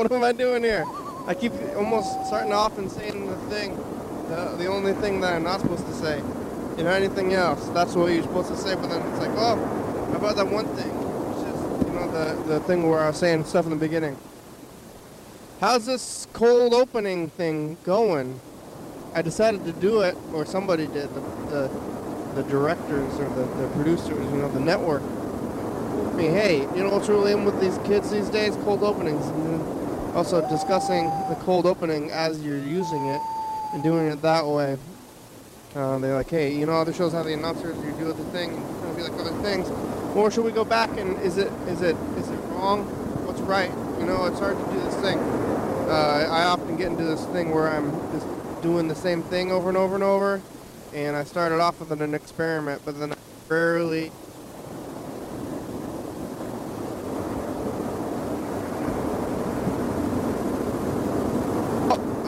What am I doing here? I keep almost starting off and saying the thing, the, the only thing that I'm not supposed to say. You know, anything else, that's what you're supposed to say, but then it's like, oh, how about that one thing? Which is, you know, the, the thing where I was saying stuff in the beginning. How's this cold opening thing going? I decided to do it, or somebody did, the, the, the directors or the, the producers, you know, the network. Me, hey, you know what's really in with these kids these days? Cold openings. Also discussing the cold opening as you're using it and doing it that way. Uh, they're like, hey, you know, other shows have the announcers, you do the thing, and be like other things. Or should we go back and is it is it is it wrong? What's right? You know, it's hard to do this thing. Uh, I often get into this thing where I'm just doing the same thing over and over and over, and I started off with an experiment, but then I rarely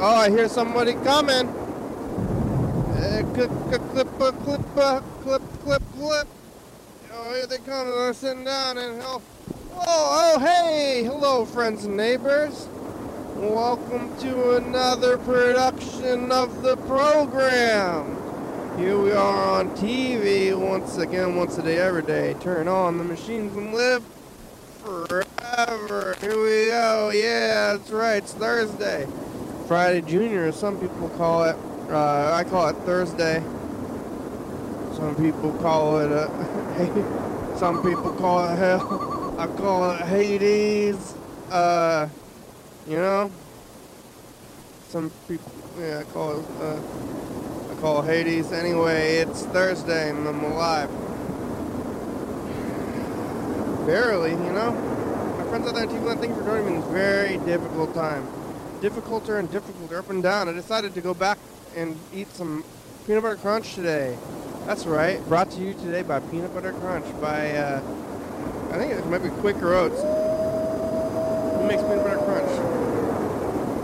Oh, I hear somebody coming. Uh, clip, clip, clip, clip, clip, clip, clip. Oh, here they come. They're sitting down and help. Oh, oh, hey, hello, friends and neighbors. Welcome to another production of the program. Here we are on TV once again, once a day, every day. Turn on the machines and live forever. Here we go. Yeah, that's right. It's Thursday. Friday Junior, as some people call it. Uh, I call it Thursday. Some people call it uh, some people call it hell. I call it Hades. Uh, you know. Some people, yeah, I call it. Uh, I call it Hades. Anyway, it's Thursday and I'm alive. Barely, you know. My friends out there TV, thank you for joining me this very difficult time difficulter and difficulter, up and down. I decided to go back and eat some peanut butter crunch today. That's right, brought to you today by Peanut Butter Crunch by, uh, I think it might be Quaker Oats. Who makes peanut butter crunch?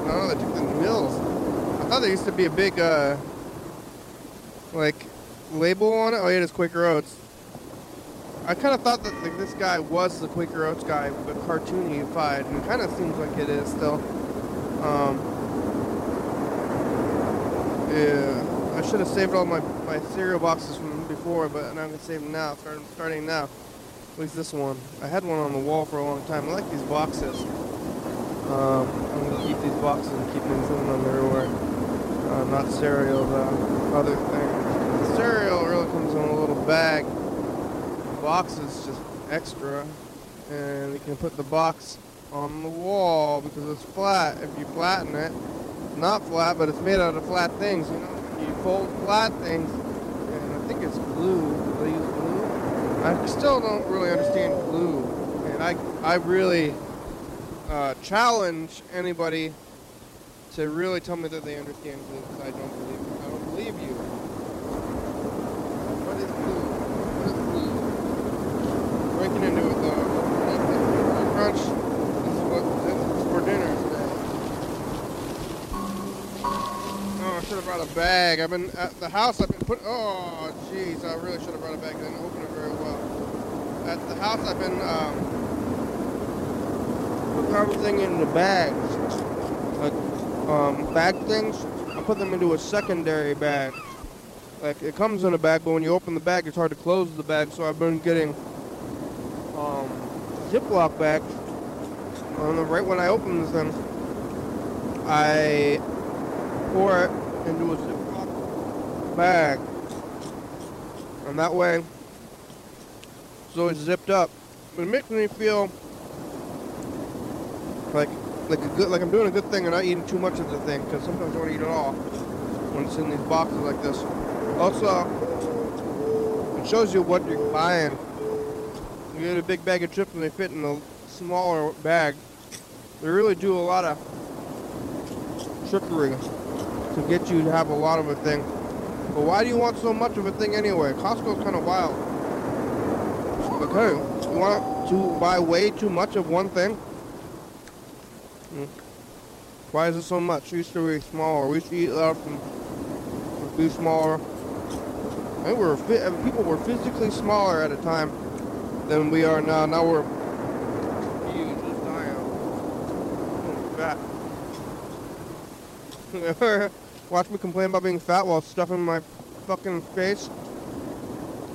I don't know, they took the mills. I thought there used to be a big, uh, like, label on it. Oh, yeah, it is Quaker Oats. I kind of thought that like, this guy was the Quaker Oats guy, but cartoonified, and kind of seems like it is still. Um, yeah, I should have saved all my, my cereal boxes from before, but now I'm gonna save them now. Starting starting now. At least this one. I had one on the wall for a long time. I like these boxes. Um, I'm gonna keep these boxes and keep things in them everywhere. Uh, not cereal, the other thing. cereal really comes in a little bag. The box is just extra, and you can put the box on the wall because it's flat. If you flatten it, not flat, but it's made out of flat things. You know, you fold flat things, and I think it's glue. They use glue? I still don't really understand glue, and I I really uh, challenge anybody to really tell me that they understand glue because I don't believe I don't believe you. What is glue? What is glue? Breaking into it though. Crunch what this is for dinner today. Oh, I should have brought a bag. I've been at the house. I've been put. Oh, jeez, I really should have brought a bag. I didn't open it very well. At the house, I've been um, putting everything in the bags, like um, bag things. I put them into a secondary bag. Like it comes in a bag, but when you open the bag, it's hard to close the bag. So I've been getting um, Ziploc bags and right when I open this thing, I pour it into a Ziploc bag. And that way, so it's zipped up. But it makes me feel like like a good like I'm doing a good thing and not eating too much of the thing because sometimes I want to eat it all when it's in these boxes like this. Also, it shows you what you're buying. You get a big bag of chips and they fit in a smaller bag. They really do a lot of trickery to get you to have a lot of a thing. But why do you want so much of a thing anyway? Costco's kind of wild. Okay, you want to buy way too much of one thing? Hmm. Why is it so much? We used to be smaller. We used to eat less and be smaller. I we people were physically smaller at a time than we are now. Now we're huge, just dying. fat. Watch me complain about being fat while stuffing my fucking face.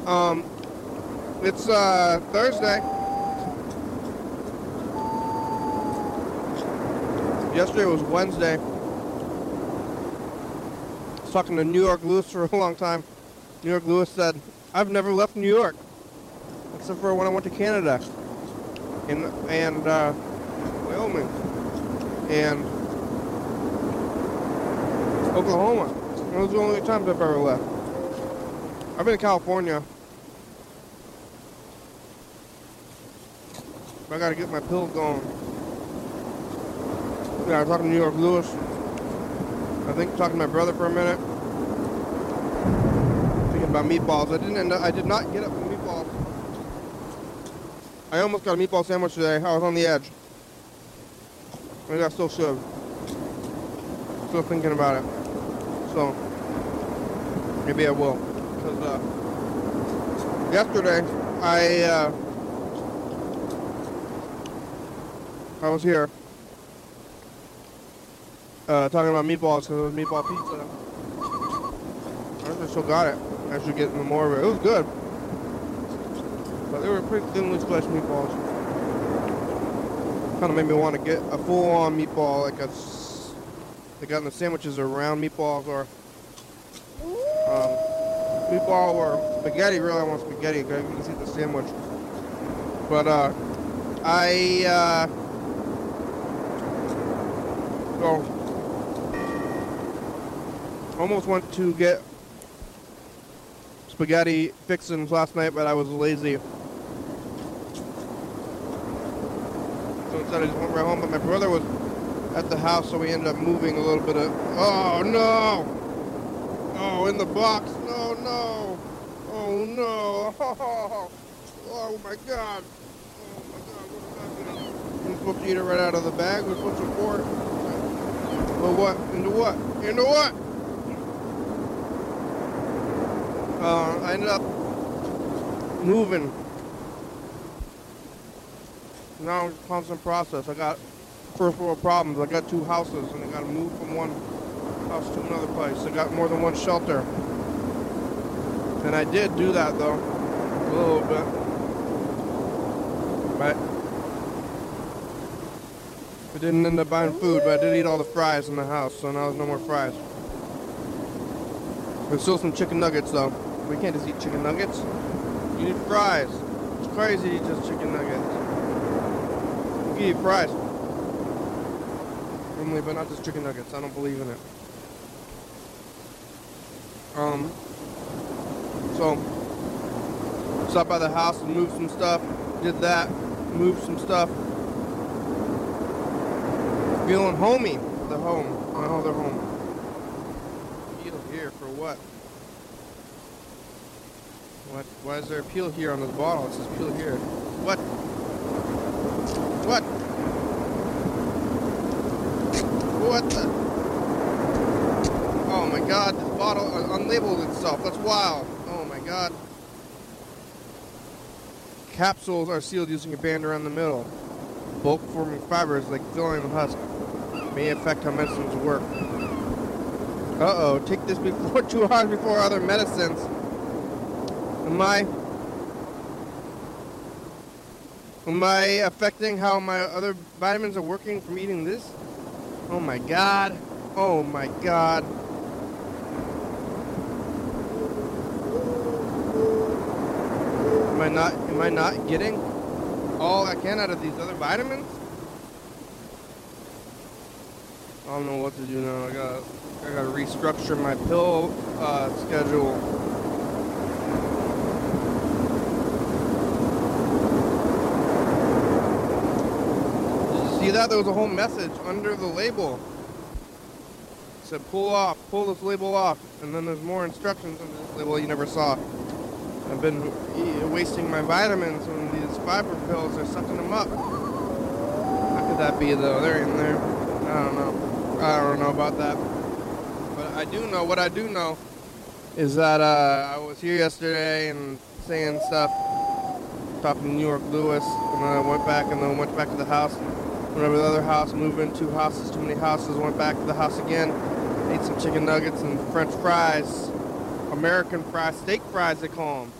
Um, it's uh, Thursday. Yesterday was Wednesday. I was talking to New York Lewis for a long time. New York Lewis said, I've never left New York, except for when I went to Canada and, and uh, Wyoming and Oklahoma. Those are the only times I've ever left. I've been to California. I gotta get my pill going. Yeah, I was talking to New York Lewis. I think talking to my brother for a minute. Thinking about meatballs. I didn't end up, I did not get up for meatballs. I almost got a meatball sandwich today. I was on the edge. I still should. Still thinking about it. So maybe I will. Because uh, yesterday I uh, I was here uh, talking about meatballs because it was meatball pizza. I still got it. I should get more of it. It was good. But they were pretty thinly sliced meatballs. Kind of made me want to get a full-on meatball, like a they got in the sandwiches are round meatballs or um, meatball or spaghetti. Really, I want spaghetti because you can see the sandwich. But uh, I uh, so almost went to get spaghetti fixins last night, but I was lazy. So instead, I just went right home. But my brother was at the house, so we ended up moving a little bit of. Oh no! Oh, in the box! No, no! Oh no! Oh my god! Oh my god! We're supposed to eat it right out of the bag. We're supposed to pour. Well, what? Into what? Into what? Uh, I ended up moving. Now it's constant process. I got first world problems. I got two houses and I got to move from one house to another place. I got more than one shelter. And I did do that though, a little bit. But I didn't end up buying food, but I did eat all the fries in the house, so now there's no more fries. There's still some chicken nuggets though. We can't just eat chicken nuggets. You need fries. It's crazy to eat just chicken nuggets. You can eat fries. Normally, but not just chicken nuggets. I don't believe in it. Um. So, stopped by the house and moved some stuff. Did that. Moved some stuff. Feeling homey. The home. Oh, they're home. Peel here for what? What? Why is there a peel here on this bottle? It says peel here. What? What? What the? Oh my god, this bottle un- unlabeled itself. That's wild. Oh my god. Capsules are sealed using a band around the middle. Bulk forming fibers like filling the husk may affect how medicines work. Uh oh, take this before two hours before other medicines. Am I Am I affecting how my other vitamins are working from eating this? Oh my god. Oh my god. Am I not am I not getting all I can out of these other vitamins? I don't know what to do now. I got I gotta restructure my pill uh, schedule. Did you see that? There was a whole message under the label. It said pull off, pull this label off, and then there's more instructions under this label you never saw. I've been wasting my vitamins on these fiber pills. They're sucking them up. How could that be though? They're in there. I don't know. I don't know about that. But I do know what I do know is that uh, I was here yesterday and saying stuff, talking to New York Lewis, and then I went back and then went back to the house. Went over to the other house, moved in two houses, too many houses. Went back to the house again, ate some chicken nuggets and French fries, American fries, steak fries they call them,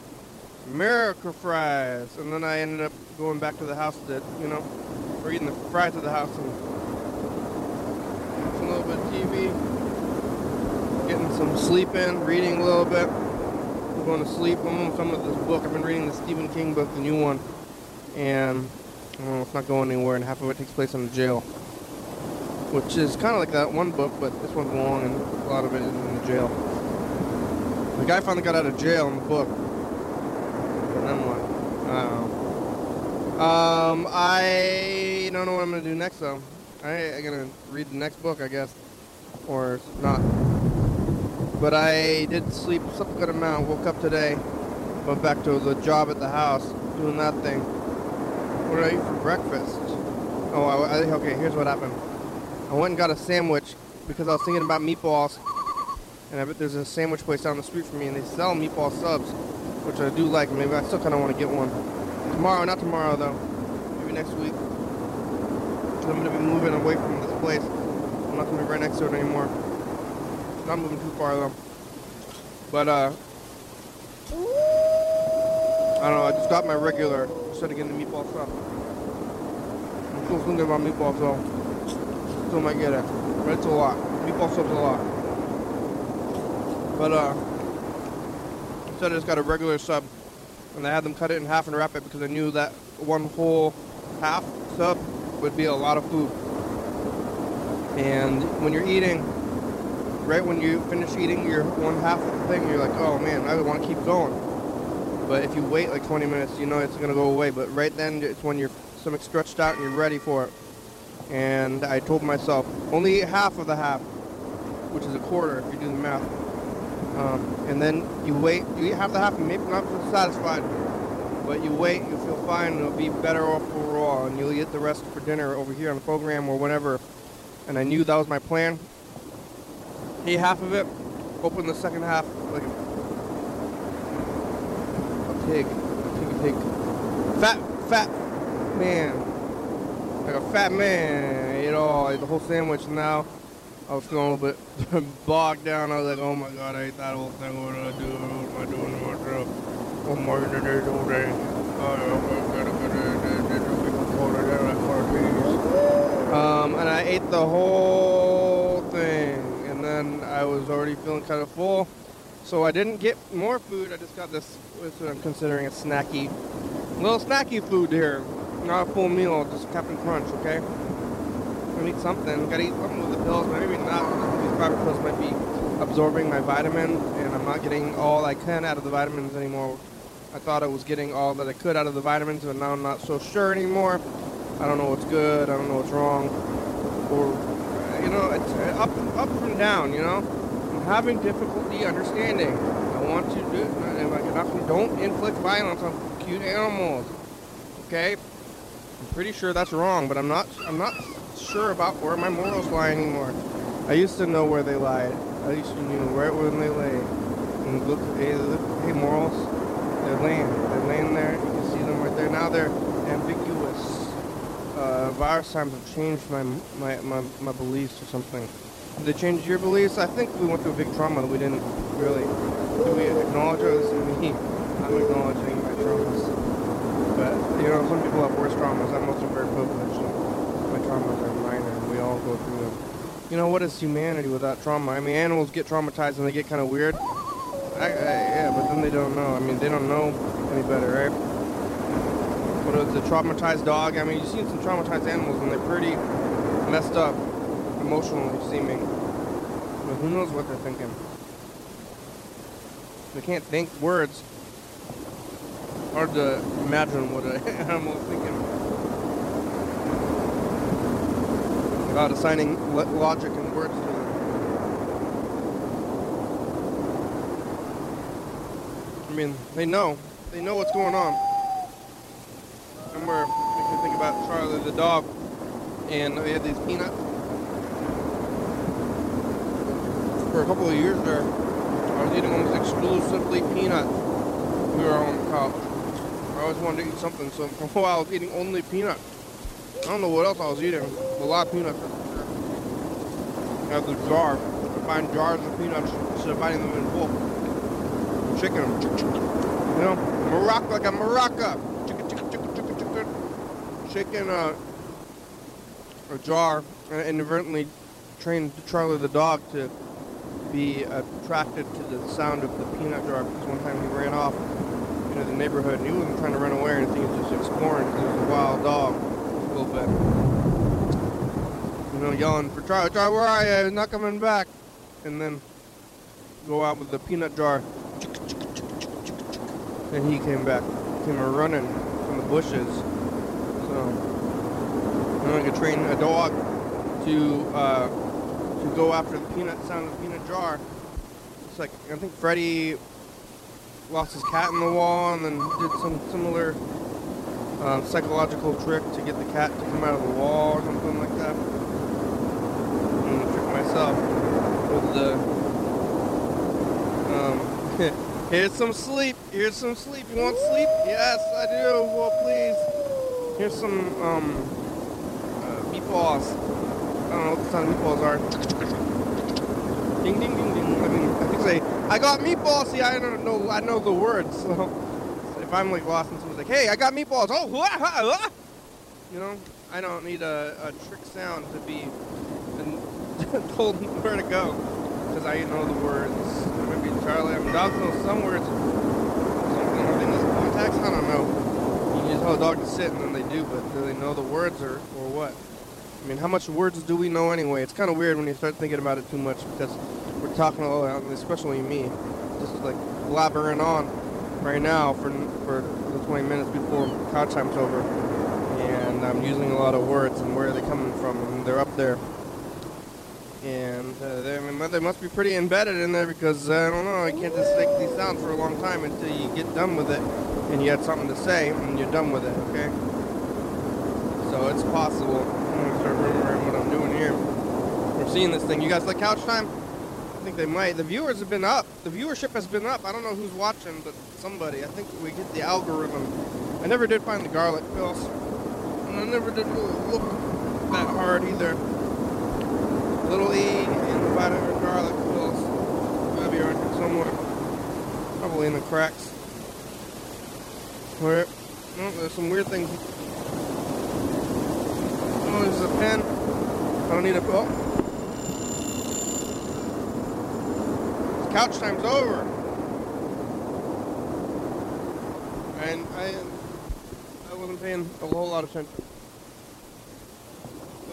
America fries. And then I ended up going back to the house that you know, or eating the fries at the house and watching a little bit of TV, getting some sleep in, reading a little bit. I'm going to sleep. I'm almost done with this book. I've been reading the Stephen King book, the new one, and I it's not going anywhere, and half of it takes place in the jail. Which is kind of like that one book, but this one's long, and a lot of it is in the jail. The guy finally got out of jail in the book. And then what? I don't know. Um, I don't know what I'm going to do next, though. I, I'm going to read the next book, I guess. Or not. But I did sleep, a good amount, woke up today, went back to the job at the house, doing that thing. What did I eat for breakfast? Oh, I, I, okay, here's what happened. I went and got a sandwich because I was thinking about meatballs. And I bet there's a sandwich place down the street from me and they sell meatball subs, which I do like. Maybe I still kind of want to get one. Tomorrow, not tomorrow though. Maybe next week. I'm going to be moving away from this place. I'm not going to be right next to it anymore. Not moving too far though. But, uh, I don't know, I just got my regular instead of getting the meatball sub. I'm still thinking about meatball so still might get it. But it's a lot. Meatball sub's a lot. But uh instead I just got a regular sub and I had them cut it in half and wrap it because I knew that one whole half sub would be a lot of food. And when you're eating, right when you finish eating your one half of the thing, you're like, oh man, I want to keep going. But if you wait like 20 minutes, you know it's gonna go away. But right then, it's when your stomach's stretched out and you're ready for it. And I told myself, only eat half of the half, which is a quarter if you do the math. Um, and then you wait, you eat half the half, and maybe not satisfied, but you wait, you feel fine, and it'll be better off overall, and you'll eat the rest for dinner over here on the program or whatever. And I knew that was my plan. Eat half of it, open the second half like pig, a pig, fat, fat man, like a fat man. You know, the whole sandwich. Now I was feeling a little bit bogged down. I was like, oh my god, I ate that whole thing. What did I do? What am I doing to myself? Oh my god, all day. Um, and I ate the whole thing, and then I was already feeling kind of full, so I didn't get more food. I just got this, what I'm considering a snacky, little snacky food here. Not a full meal, just Captain Crunch, okay? I need something. Gotta eat something with the pills, maybe not. These fiber pills might be absorbing my vitamins, and I'm not getting all I can out of the vitamins anymore. I thought I was getting all that I could out of the vitamins, but now I'm not so sure anymore. I don't know what's good. I don't know what's wrong. Or, you know, it's uh, up, up and down. You know, having difficulty understanding. I want you to do. I can, don't inflict violence on cute animals. Okay, I'm pretty sure that's wrong, but I'm not. I'm not sure about where my morals lie anymore. I used to know where they lied. I used to know right when they lay. And look, hey, look, hey, morals. They're laying. They're laying there. You can see them right there. Now they're ambiguous. Uh, virus times have changed my, my, my, my beliefs or something. They change your beliefs? I think we went through a big trauma that we didn't really. Do we acknowledge it? This is me. I'm acknowledging my traumas. But, you know, some people have worse traumas. I'm also very privileged. My traumas are minor, and we all go through them. You know, what is humanity without trauma? I mean, animals get traumatized and they get kind of weird. I, I, yeah, but then they don't know. I mean, they don't know any better, right? What is a traumatized dog? I mean, you've seen some traumatized animals and they're pretty messed up, emotionally seeming. But who knows what they're thinking? They can't think words. Hard to imagine what an animal is thinking. Without assigning logic and words to them. I mean, they know. They know what's going on. Remember, if you think about Charlie the dog, and they had these peanuts. For a couple of years there, I was eating almost exclusively peanuts. We were on couch. I always wanted to eat something, so for a while I was eating only peanuts. I don't know what else I was eating. A lot of peanuts. I have the jar. I find jars of peanuts instead of finding them in bulk. Chicken them. You know, Morocco like a maraca. Chicken, chicken, chicken, chicken, chicken. Chicken uh, a jar and inadvertently trained Charlie the dog to be attracted to the sound of the peanut jar because one time he ran off into the neighborhood and he wasn't trying to run away or anything, he was just exploring because he was a wild dog a little bit. You know, yelling for Charlie, Charlie, where are you? Not coming back. And then go out with the peanut jar. And he came back, came running from the bushes. So, you know, I could train a dog to uh, to go after the peanut sound of the peanut jar. It's like I think Freddie lost his cat in the wall and then did some similar uh, psychological trick to get the cat to come out of the wall or something like that. And I trick myself with the um, here's some sleep. Here's some sleep. You want sleep? Yes, I do. Well, please. Here's some um, uh, meatballs. I don't know what the sound of meatballs are. Ding, ding, ding, ding. I mean, I could say, I got meatballs. See, I don't know. I know the words. So if I'm like lost and someone's like, hey, I got meatballs. Oh, wah, wah, wah. you know, I don't need a, a trick sound to be told where to go because I know the words. Maybe Charlie, I mean, dogs know some words. Something, in they miss contacts? I don't know. You just tell a dog to sit and then they do, but do they know the words or, or what? I mean, how much words do we know anyway? It's kind of weird when you start thinking about it too much because we're talking, all especially me, just like blabbering on right now for for the 20 minutes before couch time's over, and I'm using a lot of words and where are they coming from? And they're up there, and uh, they, I mean, they must be pretty embedded in there because I don't know. I can't just make these sounds for a long time until you get done with it and you have something to say and you're done with it. Okay, so it's possible. I'm gonna start remembering what I'm doing here. We're seeing this thing. You guys like couch time? I think they might. The viewers have been up. The viewership has been up. I don't know who's watching, but somebody. I think we get the algorithm. I never did find the garlic pills. And I never did look that hard either. Little E and the vitamin garlic pills. Maybe around here somewhere. Probably in the cracks. Where? Oh, there's some weird things. Oh, there's a pen. I don't need a. Oh. Couch time's over. And I, uh, I wasn't paying a whole lot of attention.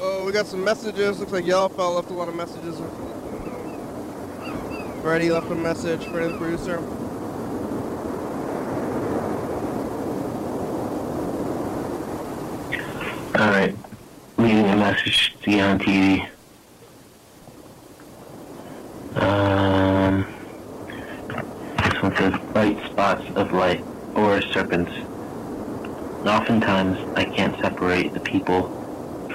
Oh, we got some messages. Looks like Yellowfell left a lot of messages. Freddie left a message. Freddie the producer. Alright. Leaving a message to you on TV. bright spots of light, or serpents. Oftentimes, I can't separate the people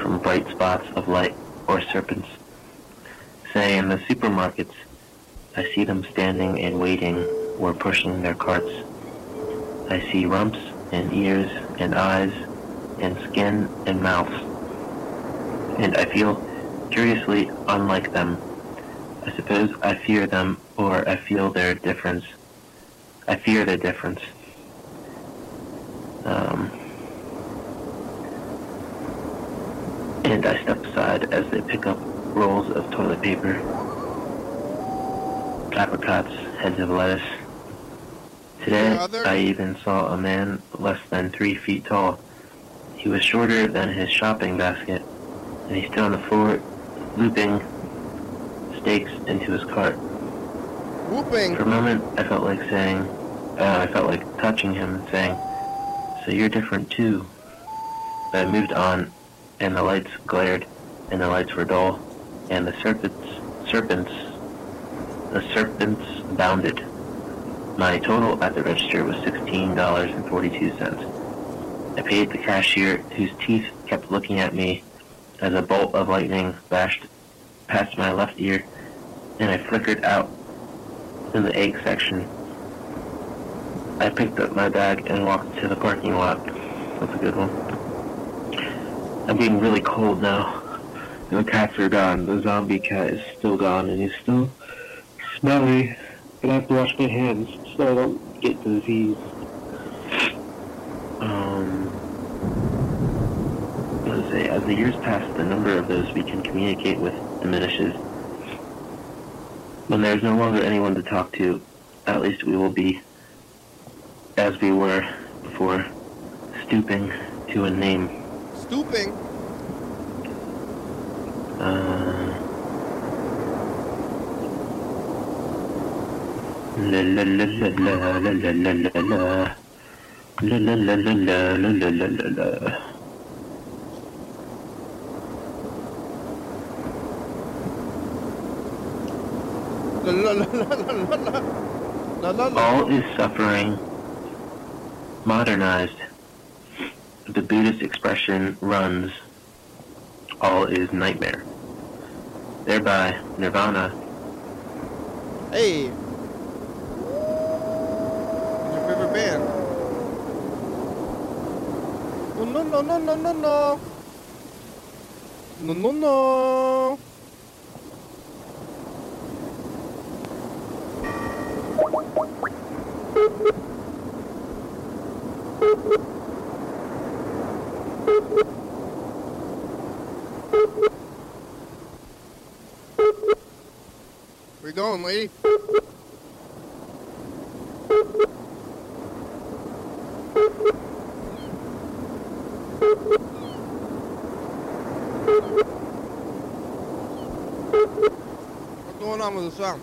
from bright spots of light or serpents. Say, in the supermarkets, I see them standing and waiting or pushing their carts. I see rumps and ears and eyes and skin and mouths. And I feel curiously unlike them. I suppose I fear them or I feel their difference. I fear their difference. Um, and I step aside as they pick up rolls of toilet paper, apricots, heads of lettuce. Today, I even saw a man less than three feet tall. He was shorter than his shopping basket, and he stood on the floor, looping steaks into his cart. Whooping. For a moment, I felt like saying, uh, I felt like touching him and saying, so you're different too. But I moved on, and the lights glared, and the lights were dull, and the serpents, serpents, the serpents bounded. My total at the register was $16.42. I paid the cashier, whose teeth kept looking at me as a bolt of lightning bashed past my left ear, and I flickered out in the egg section. I picked up my bag and walked to the parking lot. That's a good one. I'm getting really cold now. The cats are gone. The zombie cat is still gone, and he's still smelly. But I have to wash my hands so I don't get disease. Um, let's say, as the years pass, the number of those we can communicate with diminishes. When there's no longer anyone to talk to, at least we will be as we were before, stooping to a name. Stooping. Uh, la la la la la la la la la la la la la la la la la la la. All is suffering, modernized. The Buddhist expression runs, all is nightmare. Thereby, nirvana Hey. Your favorite band? No no no no no no no. No no no. Lady? What's going on with the sound?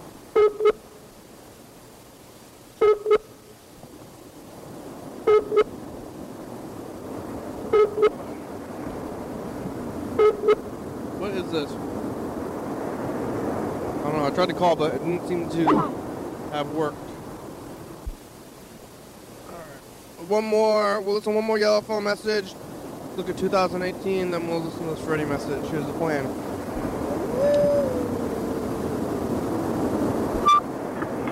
What is this? I don't know. I tried to call, but it didn't seem to have worked. Alright. One more. We'll listen to one more yellow phone message. Look at 2018, then we'll listen to this Freddie message. Here's the plan.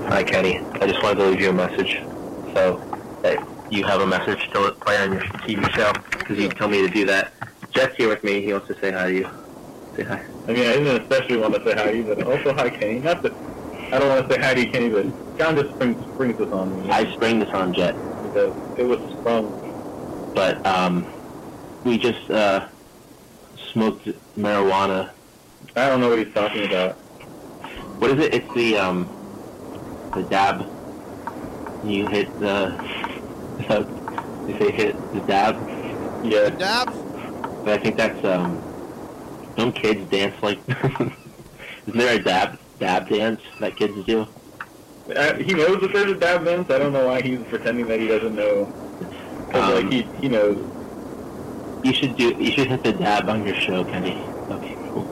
Hi, Kenny. I just wanted to leave you a message. So, that you have a message to play on your TV show, because you told me to do that. Jeff's here with me. He wants to say hi to you. Say hi. I mean, I didn't especially want to say hi to you, but also hi, Kenny. Not that I don't want to say hi to you, Kenny, but John just springs, springs this on me. I sprang this on Jet, because it was sprung. but um, we just uh, smoked marijuana. I don't know what he's talking about. What is it? It's the um, the dab. You hit the. you say hit the dab, Yeah. Dabs? but I think that's um. Don't kids dance like? Isn't there a dab dab dance that kids do? Uh, he knows that there's a dab dance. I don't know why he's pretending that he doesn't know. 'Cause, Um, like, he, he knows. You should do. You should hit the dab on your show, Kenny. Okay, cool.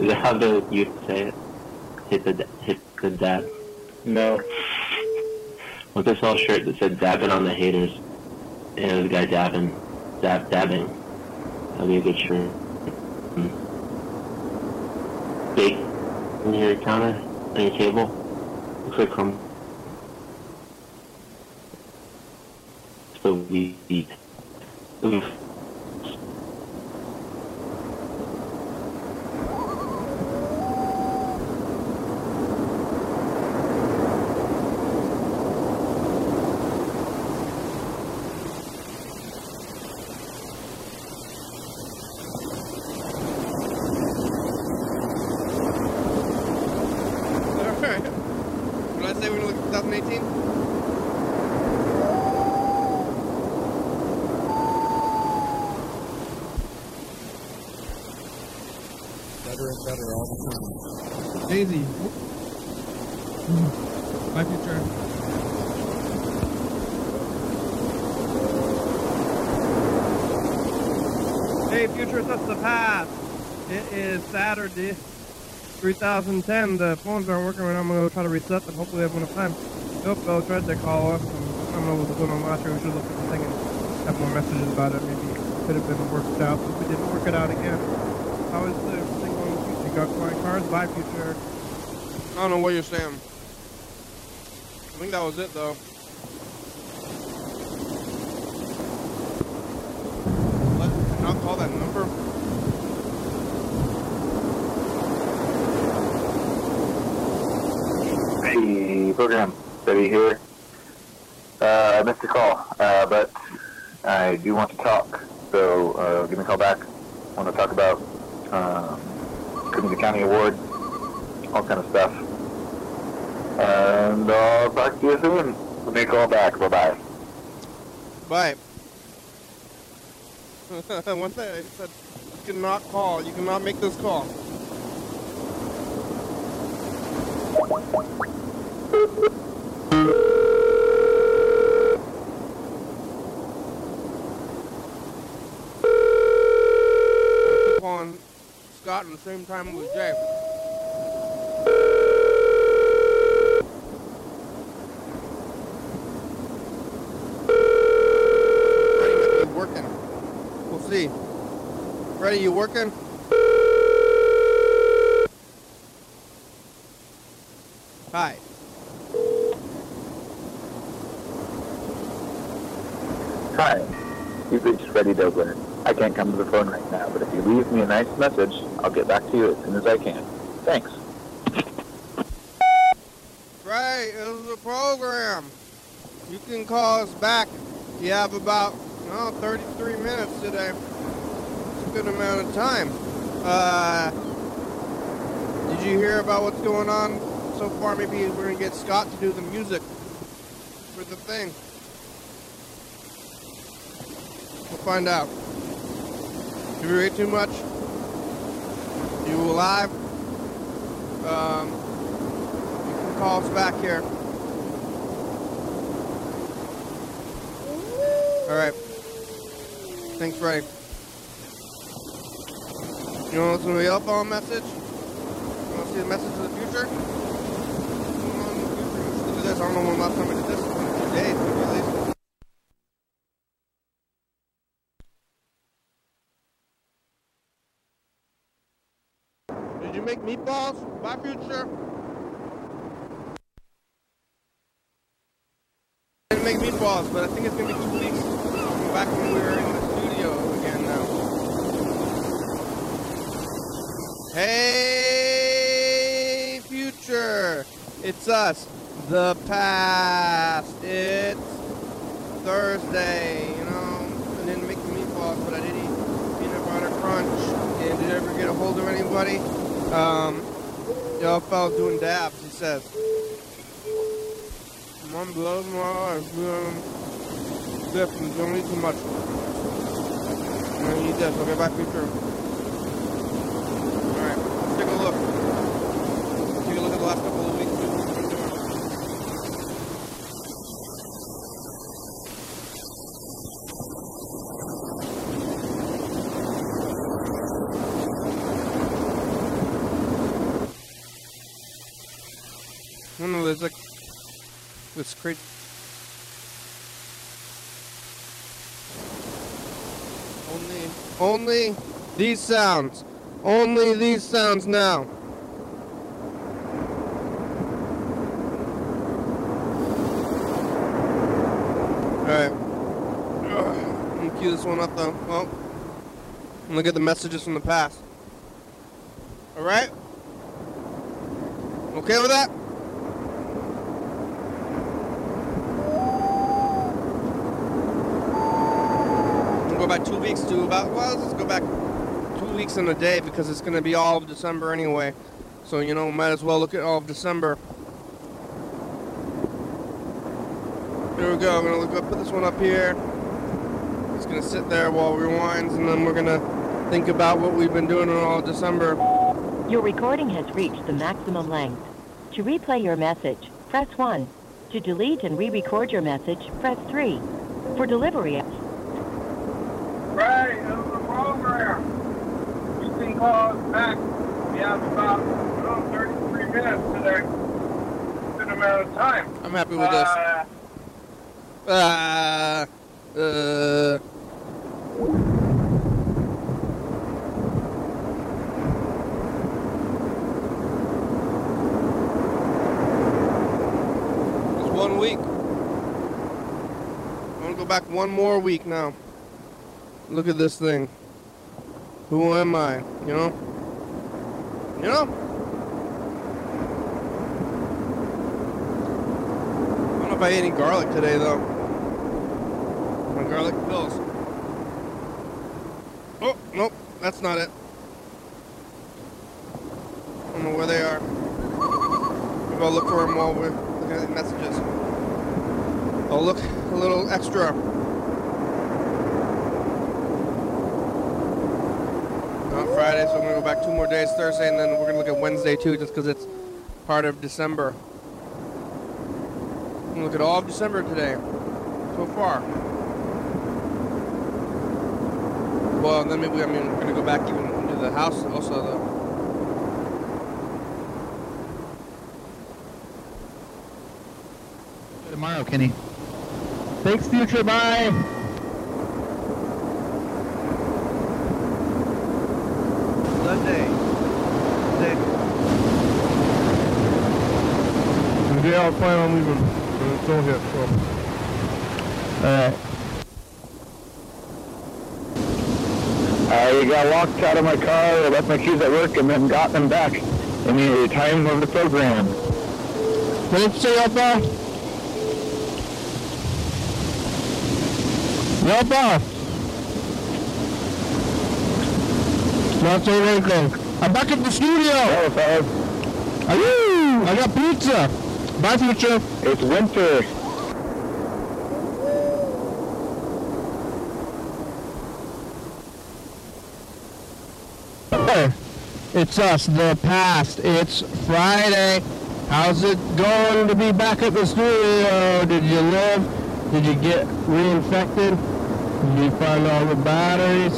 Is that how the youth say it? Hit the hit the dab. No. What if I shirt that said "dabbing on the haters" and it was a guy dabbing, dab dabbing? That'd be a good shirt. Hmm. Big on your counter on your table. Looks like from so we say we're gonna look at 2018? better and better all the time. Daisy. My future. Hey, future, that's the past. It is Saturday, 3010. The phones aren't working right now. I'm gonna go try to reset them. Hopefully, I have enough time. Nope, Bill tried to call us. I don't know what was going on last year. We should look at the thing and have more messages about it. Maybe it could have been worked out, but we didn't work it out again. How is the thing going with future? You got flying cars? Bye, future. I don't know what you're saying. I think that was it though. Let, not call that number? Hey, program, Betty here. Uh, I missed the call, uh, but I do want to talk, so uh, give me a call back. I want to talk about um, County Award, all kind of stuff. And I'll talk to you soon. Give me a call back. Bye-bye. Bye. One thing I said, you cannot call. You cannot make this call. I'm calling Scott at the same time Jay. Freddie might working. We'll see. Freddie, you working? Hi, can't come to the phone right now, but if you leave me a nice message, I'll get back to you as soon as I can. Thanks. Right, this is a program. You can call us back. You have about, oh, 33 minutes today. It's a good amount of time. Uh, did you hear about what's going on so far? Maybe we're going to get Scott to do the music for the thing. We'll find out. Did we read too much? You alive? Um, you can call us back here. All right. Thanks, Ray. You want to listen to the yellow phone message? You want to see the message of the future? This. I don't know when last time we did this. Days, at least. Did you make meatballs? Bye, future. didn't make meatballs, but I think it's gonna be two weeks back when we were in the studio again now. Hey, future! It's us, the past. It's Thursday, you know. I didn't make the meatballs, but I did eat peanut butter crunch. And did you ever get a hold of anybody? Um, y'all fella doing dabs, he says. Mom blows eyes. Um, definitely don't eat too much. Eat this. I'll get back you through. Alright, take a look. Take a look at the last couple of weeks. See what we've been doing. I don't know, there's like this great. Only, only these sounds. Only these sounds now. Alright. I'm gonna cue this one up though. Well, look at the messages from the past. Alright? Okay with that? We'll go back two weeks to about, well, let's go back weeks in a day because it's going to be all of December anyway. So, you know, might as well look at all of December. Here we go. I'm going to look up, put this one up here. It's going to sit there while it rewinds, and then we're going to think about what we've been doing in all of December. Your recording has reached the maximum length. To replay your message, press 1. To delete and re-record your message, press 3. For delivery, Right, it was a program. You can call us back. We have about oh, 33 minutes today. Good amount of time. I'm happy with this. Uh, uh, it's one week. I'm gonna go back one more week now. Look at this thing. Who am I? You know? You know? I don't know if I ate any garlic today though. My garlic pills. Oh, nope, that's not it. I don't know where they are. Maybe I'll look for them while we're looking at the messages. I'll look a little extra. Not Friday, so I'm gonna go back two more days, Thursday, and then we're gonna look at Wednesday too, just because it's part of December. Look at all of December today, so far. Well, then maybe I mean we're gonna go back even into the house also though. Tomorrow, Kenny. Thanks, future. Bye. Sunday. Sunday. The day I plan on leaving, and it's still hit, so. Alright. Uh, I got locked out of my car, I left my keys at work, and then got them back in the time of the program. What did you say, Alpha? Alpha! Not saying anything. I'm back at the studio! Hello, Are you? I got pizza! Bye, future! It's winter! It's us, the past. It's Friday. How's it going to be back at the studio? Did you live? Did you get reinfected? Did you find all the batteries?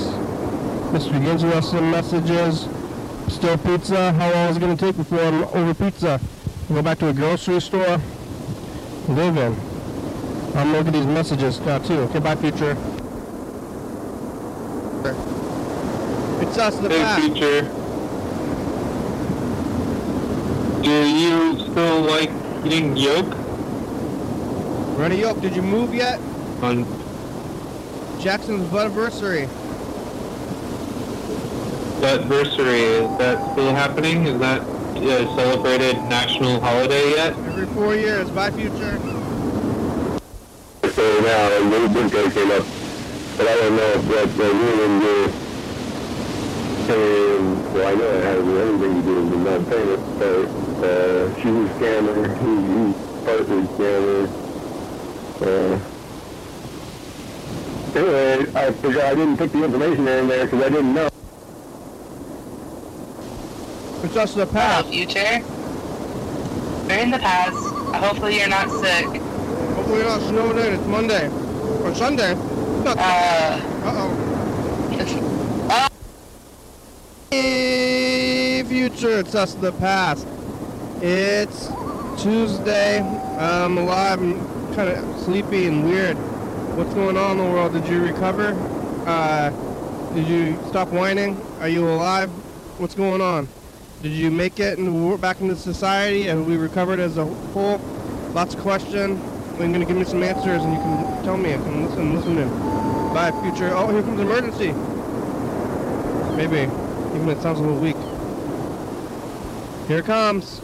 Mr. With some messages. Still pizza? How long is it going to take before I'm over pizza? Go back to a grocery store? Live in. I'm looking at these messages now too. Okay, bye, future. It's us, the Hey, past. future. Do you still like eating yolk Rennie Yoke, did you move yet? on Jackson's anniversary. that anniversary? Is that still happening? Is that uh, celebrated national holiday yet? Every four years. Bye, future. So now a little birthday came up, but I don't know if that's the ruling the and well I know it has anything to do with the non-payment, but uh, she's a scammer, he, he's partly a scammer. Uh, anyway, I forgot I didn't put the information in there because I didn't know. It's us, the Hello, past. future. We're in the past. Hopefully you're not sick. Hopefully you're not snowed in. It's Monday. Or Sunday. Not Uh, Uh-oh. Hey, future, it's us, the past. It's Tuesday. I'm alive. I'm kind of sleepy and weird. What's going on in the world? Did you recover? Uh, did you stop whining? Are you alive? What's going on? Did you make it and back into society? and we recovered as a whole? Lots of questions. You're gonna give me some answers, and you can tell me. I can listen, listen in. Bye, future. Oh, here comes emergency. Maybe. Even it sounds a little weak. Here it comes.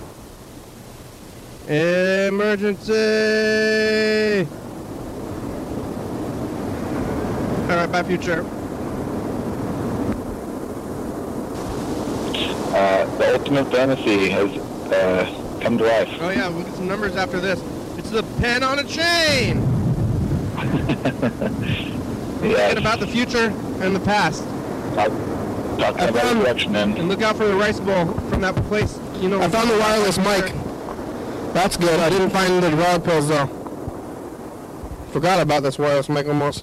Emergency! Alright, bye, future. Uh, the ultimate fantasy has uh, come to life. Oh, yeah, we'll get some numbers after this. It's the pen on a chain! We're Yes. thinking about the future and the past. Talk, talk I about found- direction and And look out for the rice bowl from that place, you know. I found the wireless mic. That's good. I didn't find the rod pills though. Forgot about this wireless mic almost.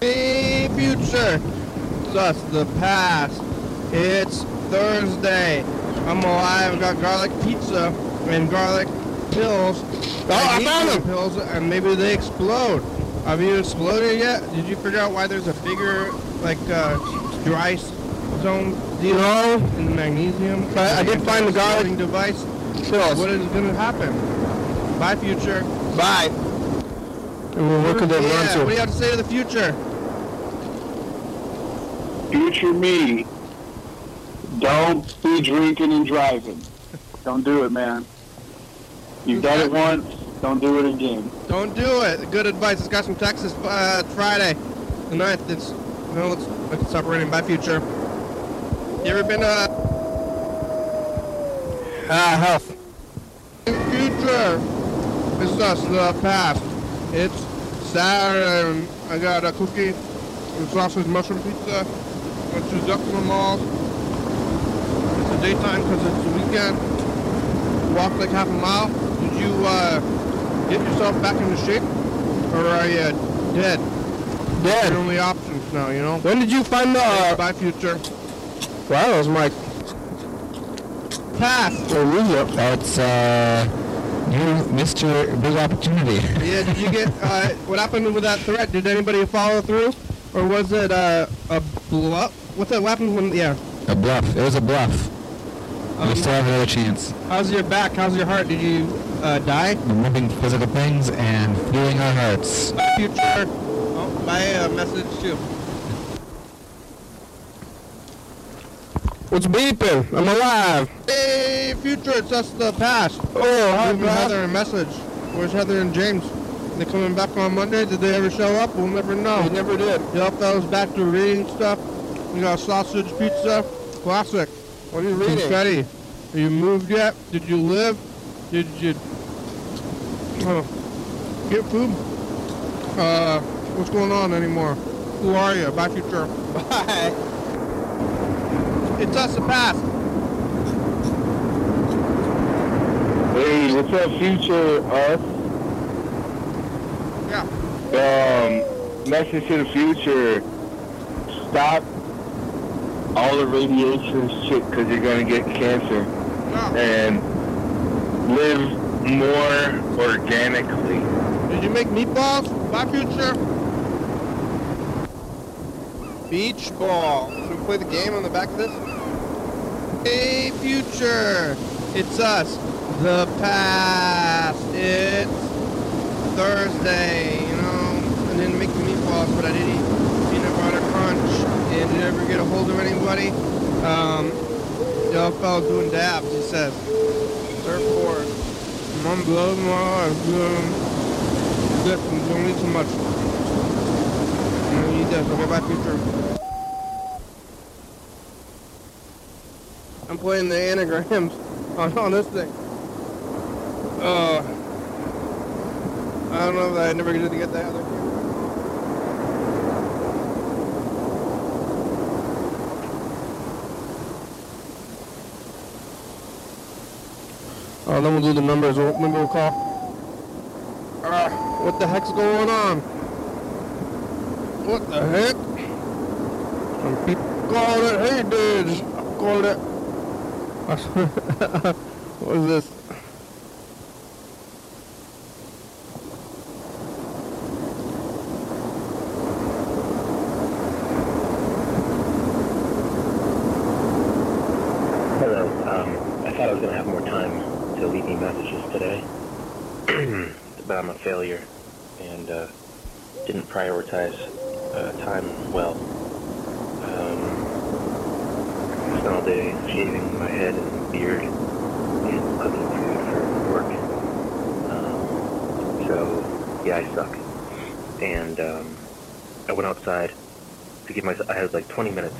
Hey, future. It's us, the past. It's Thursday. I'm alive. I've got garlic pizza and garlic pills. Oh, I eat found them. Pills, and maybe they explode. Have you exploded yet? Did you figure out why there's a bigger, like, uh, dry zone deal No. in the magnesium? I- I did find the garlic device. Pills. What is going to happen? Bye, future. Bye. And we'll work with them yeah, what do you have to say to the future? future me Don't be drinking and driving. Don't do it, man. You've done it once. Don't do it again. Don't do it. Good advice. This guy's from Texas. Uh, Friday, the 9th. It's no, let's let's stop raining. Bye, future. You ever been uh? Ah, health. Future. This is us. The past. It's Saturday. and I got a cookie, and sausage mushroom pizza. Went to Zuckerman Mall. Daytime because it's the weekend. Walked like half a mile. Did you uh? get yourself back into shape, or are you dead? Dead. Your only options now, you know. When did you find the? Uh, Bye, future. wow, that was my Pass. That's, uh, you missed your big opportunity. Yeah. Did you get? Uh, what happened with that threat? Did anybody follow through, or was it uh, a bluff? What's that? What happened when? Yeah. A bluff. It was a bluff. Um, we still have another chance. How's your back? How's your heart? Did you uh, die? Removing physical things and feeling our hearts. Bye, future. Oh, bye. A message too. What's beeping? I'm alive. Hey, future. It's us, the past. Oh, hi, Leaving Heather a message. Where's Heather and James? They're coming back on Monday? Did they ever show up? We'll never know. They never did. Yep, that was back to reading stuff. We got sausage pizza. Classic. What are you reading? Confetti. Have you moved yet? Did you live? Did you uh, get food? Uh, what's going on anymore? Who are you? Bye, future. Bye. It's us, the past. Hey, what's up, future us? Yeah. Um, message to the future. Stop all the radiation shit because you're going to get cancer. And live more organically. Did you make meatballs? Bye, future. Beach ball. Should we play the game on the back of this? Hey, future. It's us. The past. It's Thursday, you know. I didn't make the meatballs, but I did eat peanut butter crunch. And did you ever get a hold of anybody? Um, other fellow's doing dabs, he says. Surfboard. I'm blowing my eyes. Um, good. Don't eat too much. Gonna eat. Okay, bye, future. I'm playing the anagrams on, on this thing. Uh, I don't know that I never get to get that other camera. Oh, then we'll do the numbers. We'll, maybe we'll call. Uh, what the heck's going on? What the heck? Some people called it hey dudes. I called it. what is this? Hello. Um, I thought I was going to have more time to leave you messages today, but I'm a failure and uh, didn't prioritize uh, time well. Um, spent all day shaving my head and beard and cooking food for work. Um, so, yeah, I suck. And um, I went outside to give myself, I had like 20 minutes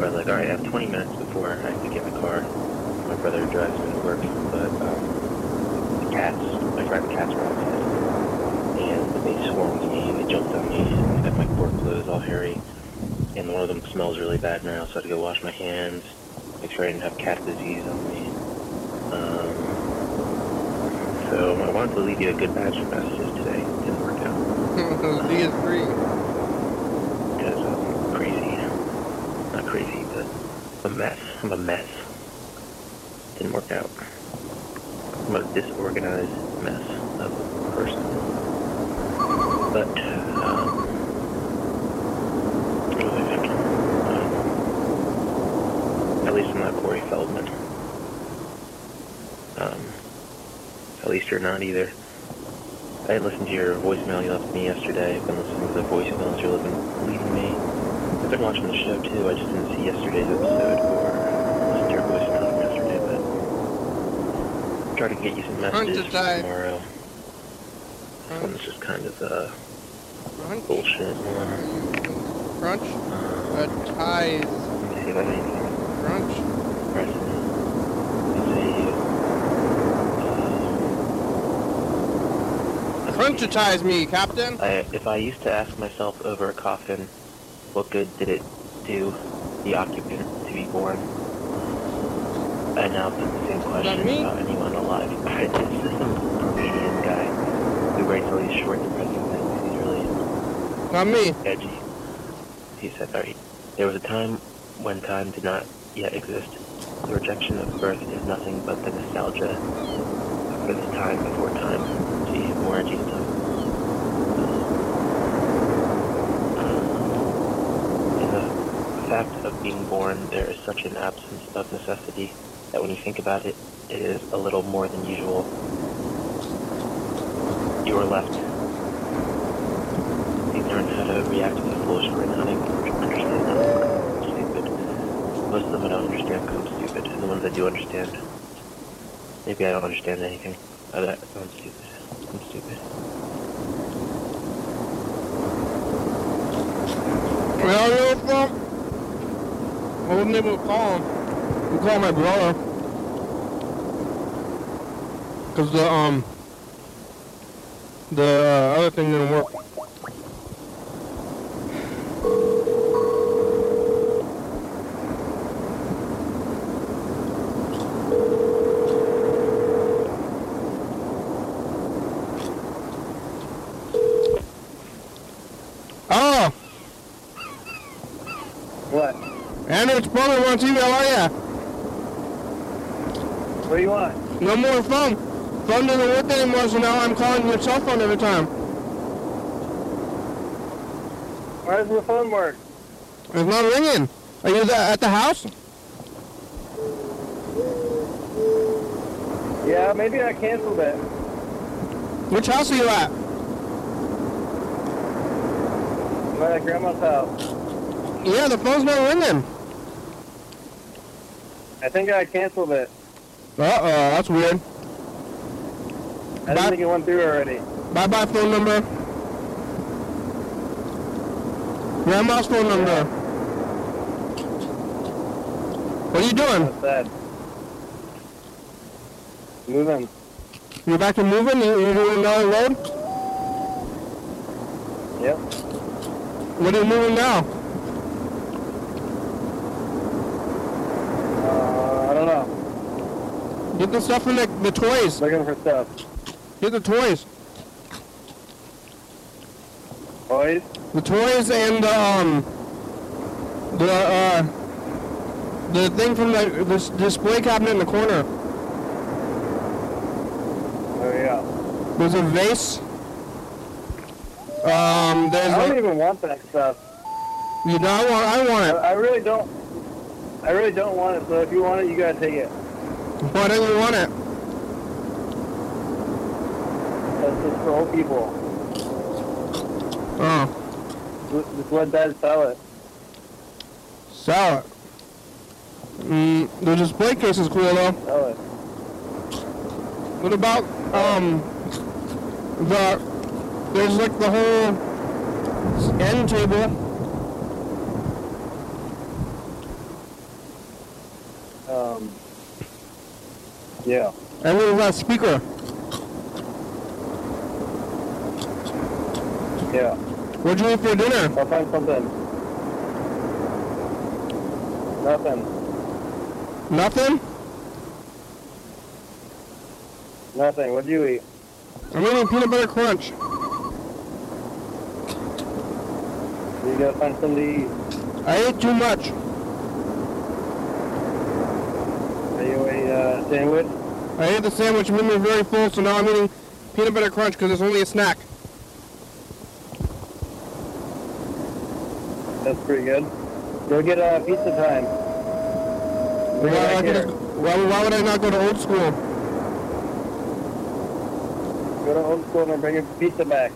I was like, alright, I have 20 minutes before I have to get my car. My brother drives me to work, but um, the cats, I drive the cats. And they swarmed me, and they jumped on me, and I got my poor clothes all hairy. And one of them smells really bad now, so I had to go wash my hands, make sure I didn't have cat disease on me. Um, so I wanted to leave you a good batch of messages today. Didn't work out. D is free. because I'm crazy. Not crazy, but a mess. I'm a mess. Didn't work out. I'm a disorganized mess of a person. But, um, thinking? Um, at least I'm not Corey Feldman. Um, at least you're not either. I didn't listen to your voicemail you left me yesterday. I've been listening to the voicemails you're leaving, leaving me. I've been watching the show too. I just didn't see yesterday's episode or listen to your voicemail from yesterday, but try to get you some messages tomorrow. This one's just kind of a Crunch. bullshit. Crunch. Uh, ties. Let see if I have anything Crunch. Let's. Crunchatize me, Captain. I, if I used to ask myself over a coffin, what good did it do the occupant to be born? I now put the same question about anyone alive. It's some Armenian guy who writes all these short, depressing things. Not me. edgy. He said, "Alright, there was a time when time did not yet exist. The rejection of birth is nothing but the nostalgia for this time before time. See, more edgy stuff. In the fact of being born, there is such an absence of necessity that when you think about it, it is a little more than usual. You are left ignorant how to react to the foolish or not able to understand them. Stupid. Most of them I don't understand I'm stupid, and the ones I do understand, maybe I don't understand anything. I, I'm stupid. I'm stupid. Well, you from? I wasn't able to call him. We called my brother. Cause the um the uh, other thing didn't work. Oh, What? Andrew, on TV. How are ya? What do you want? No more phone. Phone doesn't work anymore, so now I'm calling your cell phone every time. Why doesn't the phone work? It's not ringing. Are you at the house? Yeah, maybe I canceled it. Which house are you at? At grandma's house. Yeah, the phone's not ringing. I think I canceled it. Uh-oh, that's weird. I didn't think it went through already. Bye-bye phone number. Grandma's phone number. What are you doing? That's sad. Moving. You're back to moving? You, you doing another road? Yep. What are you moving now? Uh, I don't know. Get the stuff in the, the toys. Looking for stuff. Get the toys. Toys? The toys and the, um, the, uh, the thing from the, the s- display cabinet in the corner. Oh, yeah. There's a vase. Um, there's I don't a, even want that stuff. you know, I want, I want I, it. I really don't. I really don't want it, so if you want it, you gotta take it. Why don't you want it? That's just for old people. Oh, Just- let Dad sell it. sell it. Mm, the display case is cool though. Sell it. What about, um, the, there's like the whole end table. Um. Yeah. And there's that uh, speaker. Yeah. What'd you eat for dinner? I'll find something. Nothing. Nothing? Nothing. What'd you eat? I'm eating peanut butter crunch. You gotta find something to eat. I ate too much. Are you a uh, sandwich? I ate the sandwich, made me very full, so now I'm eating peanut butter crunch because it's only a snack. That's pretty good. Go get a uh, pizza time. Why, could- why, why would I not go to old school? Go to old school and bring your pizza back.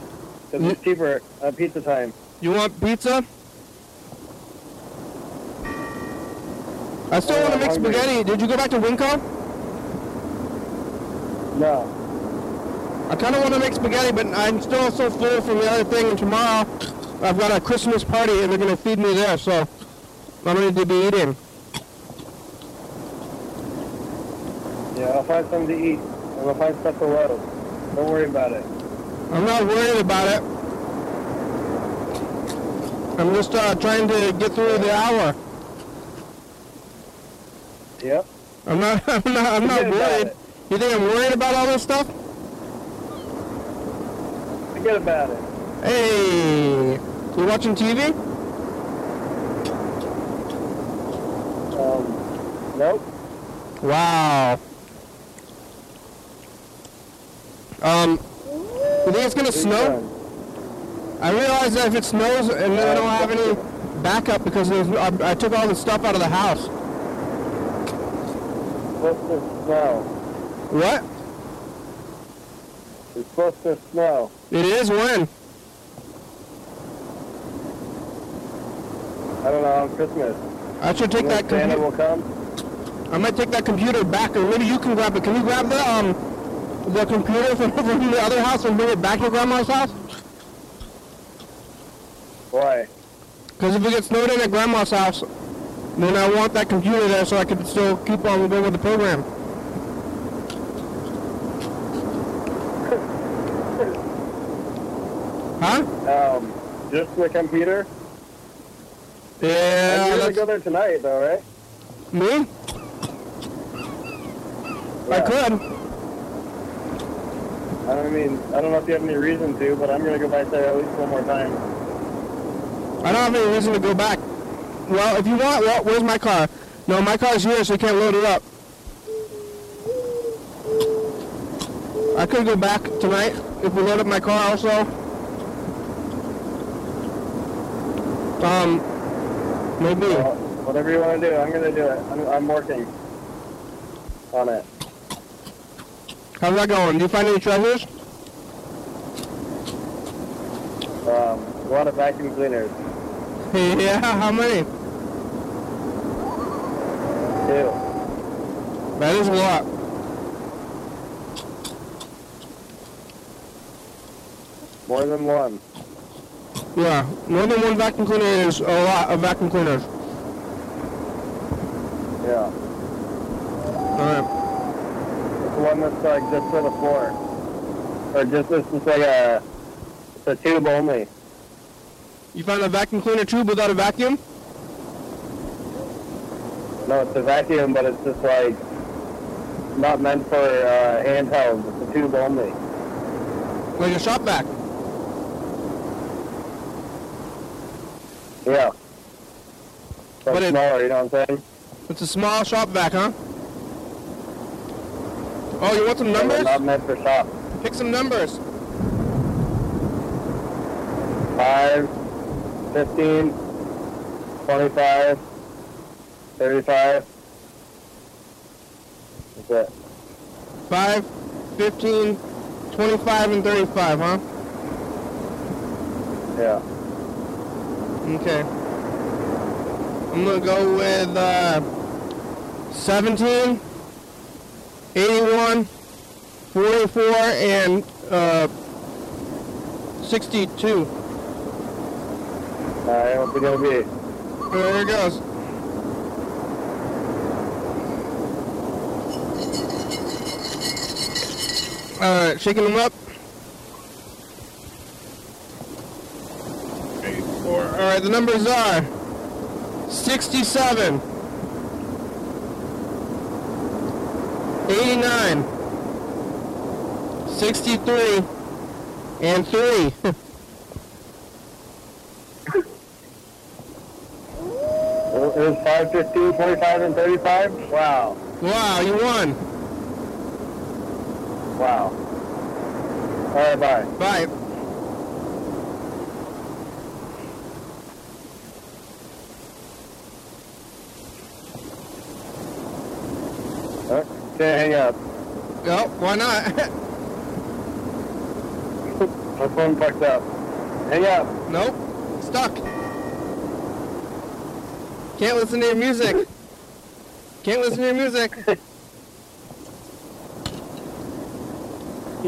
Because it's cheaper at pizza time. You want pizza? I still want to make spaghetti. Did you go back to Winco? No. I kind of want to make spaghetti, but I'm still so full from the other thing. And tomorrow, I've got a Christmas party, and they're gonna feed me there, so I'm going to be eating. Yeah, I'll find something to eat. I'm gonna find stuff to load. Don't worry about it. I'm not worried about it. I'm just uh, trying to get through the hour. Yep. I'm not. I'm not. I'm not Forget worried. You think I'm worried about all this stuff? Forget about it. Hey, you watching TV? Um, nope. Wow. Um, you think it's gonna snow? I realize that if it snows and then I don't have any backup because I, I took all the stuff out of the house. Supposed to snow. What? It's supposed to snow. It is when? I don't know, on Christmas. I should take that Santa computer. will come? I might take that computer back, or maybe you can grab it. Can you grab the um the computer from, from the other house and bring it back to grandma's house? Why? Because if it gets snowed in at grandma's house, then I want that computer there so I can still keep on going with the program. Huh? Um, just the computer? Yeah. I'm gonna go there tonight, though, right? Me? I could. I mean, I don't know if you have any reason to, but I'm gonna go back there at least one more time. I don't have any reason to go back. Well, if you want, well, where's my car? No, my car's here, so you can't load it up. I could go back tonight if we load up my car also. Um, maybe. Well, whatever you want to do, I'm gonna do it. I'm, I'm working on it. How's that going? Do you find any treasures? Um, a lot of vacuum cleaners. Yeah, how many? Two. That is a lot. More than one. Yeah, more than one vacuum cleaner is a lot of vacuum cleaners. Yeah. Alright. It's the one that's like just for the floor. Or just, it's just like a, it's a tube only. You found a vacuum cleaner tube without a vacuum? No, it's a vacuum, but it's just like not meant for uh, handheld. It's a tube only. Like a shop vac. Yeah. But, But it- smaller, you know what I'm saying? It's a small shop vac, huh? Oh, you want some numbers? Not meant for shop. Pick some numbers. Five, fifteen, twenty-five, thirty-five. That's it. 5, 15, 25, and 35, huh? Yeah. Okay. I'm gonna go with uh, 17, 81, 44, and uh, 62. Alright, what's it gonna be? There it goes. Alright, shaking them up. Eight, four. Alright, the numbers are 67, 89, 63, and 3. It was 5, 15, 25, and 35? Wow. wow, you won. Wow. Alright, bye. Bye. Huh? Can't hang up. Oh, why not? My phone fucked up. Hang up. nope. Stuck. Can't listen to your music. Can't listen to your music.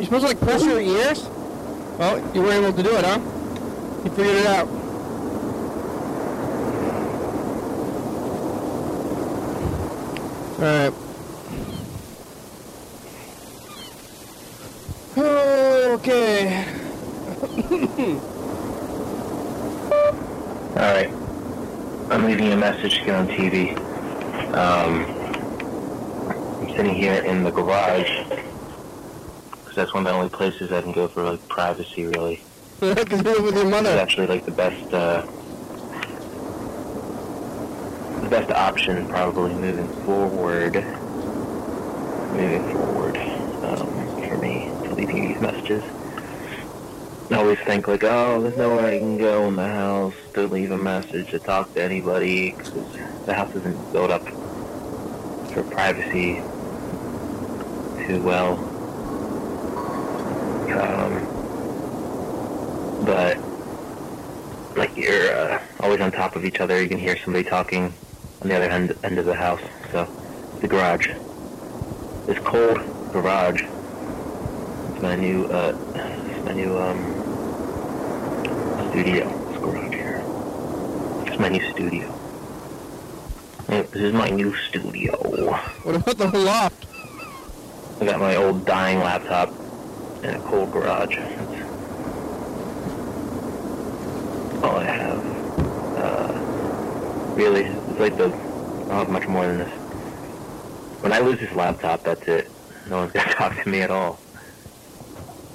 You're supposed to like press your ears? Well, you were able to do it, huh? You figured it out. Alright. Okay. Alright. I'm leaving a message to get on TV. Um, I'm sitting here in the garage because that's one of the only places I can go for like privacy, really. Because you live with your mother. It's actually like the best, uh, the best option probably moving forward. Moving forward, um, for me to leaving these messages. I always think like, oh, there's nowhere I can go in the house to leave a message to talk to anybody because the house isn't built up for privacy too well. Um, but like you're uh, always on top of each other. You can hear somebody talking on the other end end of the house. So the garage, this cold garage. It's my new uh, it's my new um studio. This garage here. It's my new studio. Yep, This is my new studio. What about the whole loft? I got my old dying laptop in a cold garage. That's all I have. Uh, really, it's like the. I don't have much more than this. When I lose this laptop, that's it. No one's gonna talk to me at all.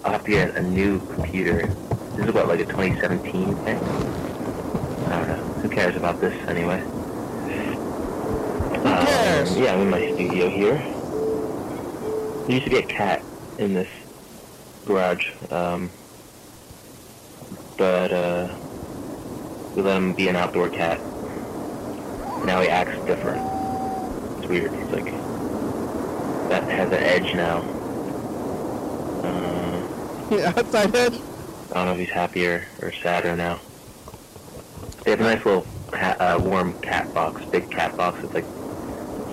I'll have to get a new computer. This is what, like a 2017 thing? I don't know. Who cares about this anyway? Who cares? yeah, I'm in my studio here. There used to be a cat in this garage, um, but uh, we let him be an outdoor cat. Now he acts different. It's weird. He's like that has an edge now. Uh, Yeah, outside edge? I don't know if he's happier or sadder now. They have a nice little uh, warm cat box, big cat box with like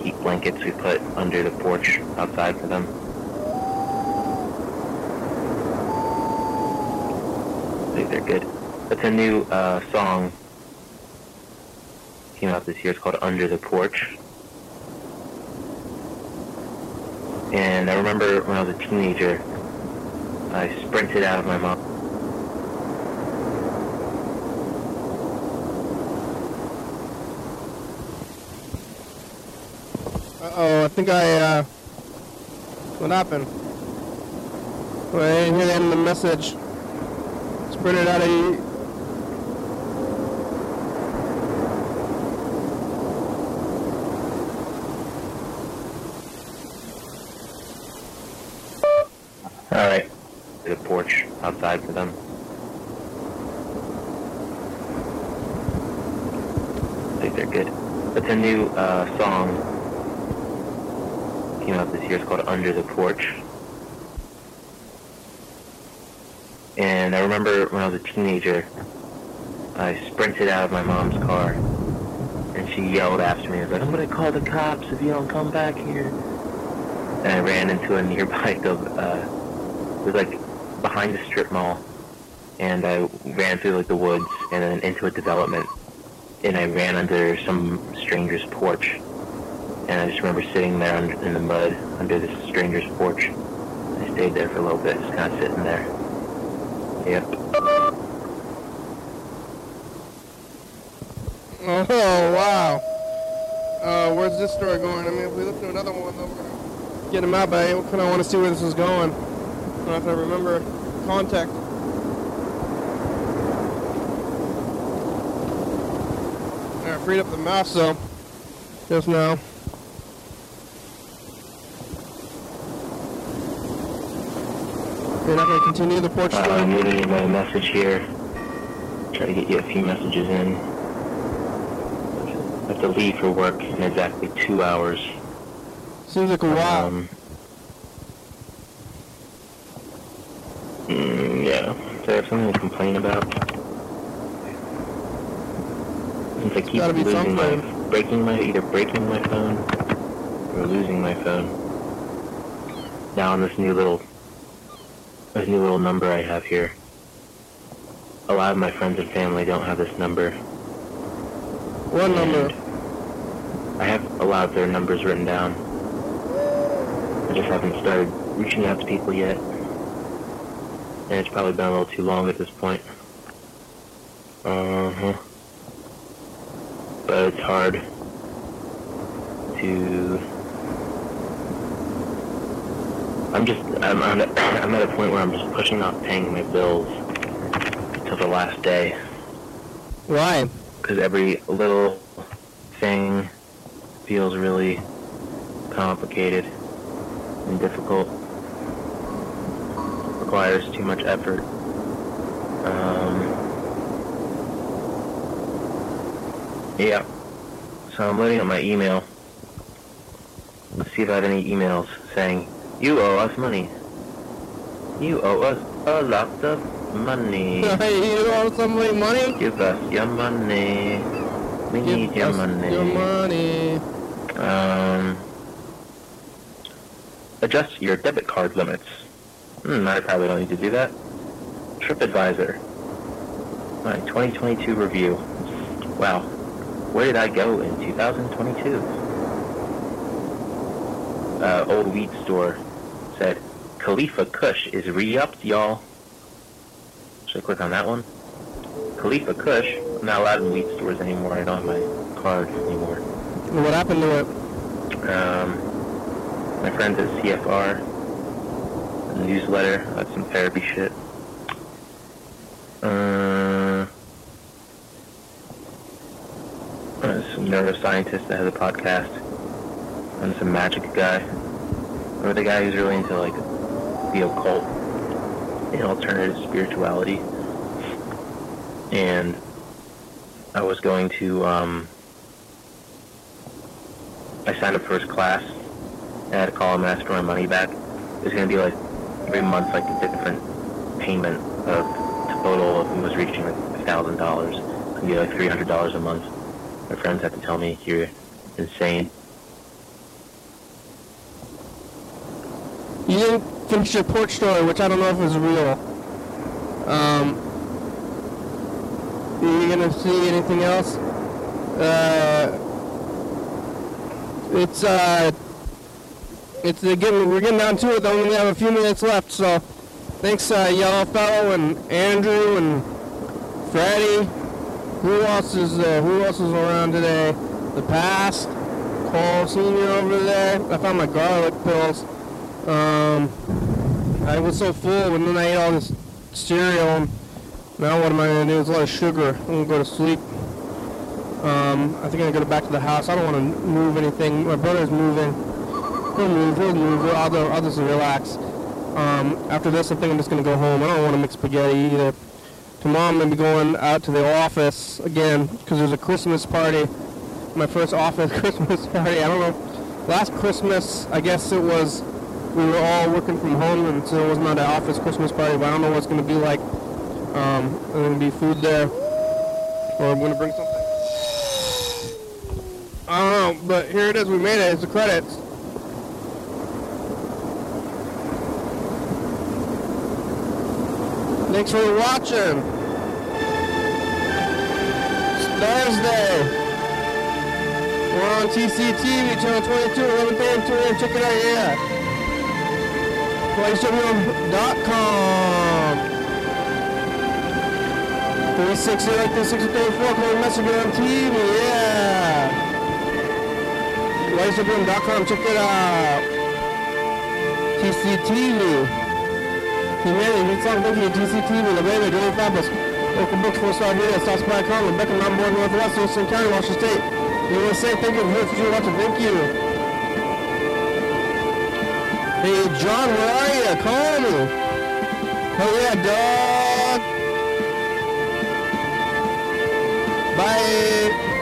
heat blankets we put under the porch outside for them. Think they're good. That's a new uh, song. Came out this year. It's called Under the Porch. And I remember when I was a teenager, I sprinted out of my mom. Uh-oh, I think I, uh... What happened? Wait, I didn't hear the end of the message. Sprinted out of outside for them. I think they're good. It's a new uh, song. Came out this year. It's called Under the Porch. And I remember when I was a teenager, I sprinted out of my mom's car. And she yelled after me. I was like, I'm going to call the cops if you don't come back here. And I ran into a nearby, uh, it was like behind a strip mall, and I ran through like the woods and then into a development, and I ran under some stranger's porch, and I just remember sitting there in the mud under this stranger's porch. I stayed there for a little bit, just kind of sitting there. Yep. Oh, wow. Uh, where's this story going? I mean, if we look to another one, then we're gonna get him out, but I kind of want to see where this is going. I don't know if I remember contact. I freed up the mouse, though, just now. You're not going to continue the porch Uh? I'm leaving you my message here. Try to get you a few messages in. I have to leave for work in exactly two hours. Seems like a while. Um, mm, yeah. Do I have something to complain about? Since I keep losing my, breaking my, either breaking my phone or losing my phone. Now on this new little, this new little number I have here. A lot of my friends and family don't have this number. What number? I have a lot of their numbers written down. I just haven't started reaching out to people yet. And it's probably been a little too long at this point. Uh-huh. But it's hard to... I'm just, I'm, I'm, at, I'm at a point where I'm just pushing off paying my bills till the last day. Why? Because every little thing feels really complicated and difficult. Requires too much effort. Um, yeah. So I'm loading up my email. Let's see if I have any emails saying, you owe us money. You owe us a lot of money. you owe us somebody money? Give us your money. We need your money. Your money. Um, adjust your debit card limits. Hmm, I probably don't need to do that. TripAdvisor. My 2022 review. Wow. Where did I go in 2022? Uh, old weed store said, Khalifa Kush is re-upped, y'all. Should I click on that one? Khalifa Kush. I'm not allowed in weed stores anymore. I don't have my card anymore. What happened to it? Um, my friends at CFR, a newsletter, that's some therapy shit. Uh, some neuroscientist that has a podcast, and some magic guy. Or the guy who's really into like the occult and alternative spirituality. And I was going to um, I signed up for his class. I had to call him and ask for my money back. It was going to be like every month, like a different payment of total of was reaching like a thousand dollars. It would be like three hundred dollars a month. My friends had to tell me you're insane. You didn't finish your porch story, which I don't know if is real. Um, you gonna see anything else? Uh, it's uh, it's getting we're getting down to it. Though we only have a few minutes left, so thanks, uh, Yellow Fellow and Andrew and Freddie. Who else is uh, who else is around today? The past, Cole Senior over there. I found my garlic pills. Um, I was so full and then I ate all this cereal. And now what am I gonna do? There's a lot of sugar. I'm gonna go to sleep. Um, I think I'm gonna go back to the house. I don't want to move anything. My brother's moving. He'll move. He'll move. I'll, I'll just relax. Um, after this, I think I'm just gonna go home. I don't want to make spaghetti either. Tomorrow I'm gonna be going out to the office again because there's a Christmas party. My first office Christmas party. I don't know. Last Christmas, I guess it was. We were all working from home, and so it was not an office Christmas party. But I don't know what it's gonna be like. Um, there's gonna be food there, or I'm gonna bring something. I don't know, but here it is. We made it. It's the credits. Thanks for watching. It's Thursday. We're on TCTV, channel 22, 11 p.m. Tune in, check it out, yeah. PlayStation.com. 360 like 364, call messenger on TV, yeah. PlayStation.com, check it out. TCTV. Humanity, Meet Song, thank you, TCTV, The Baby, Johnny Fabulous, Local Books, Four Star Video, South Spy Com, Rebecca, Mountain Board, Northwest, Wilson County, Washington State. USA, thank you for watching, thank you. Hey, John, where are you? Call me. Hell yeah, dog. Bye.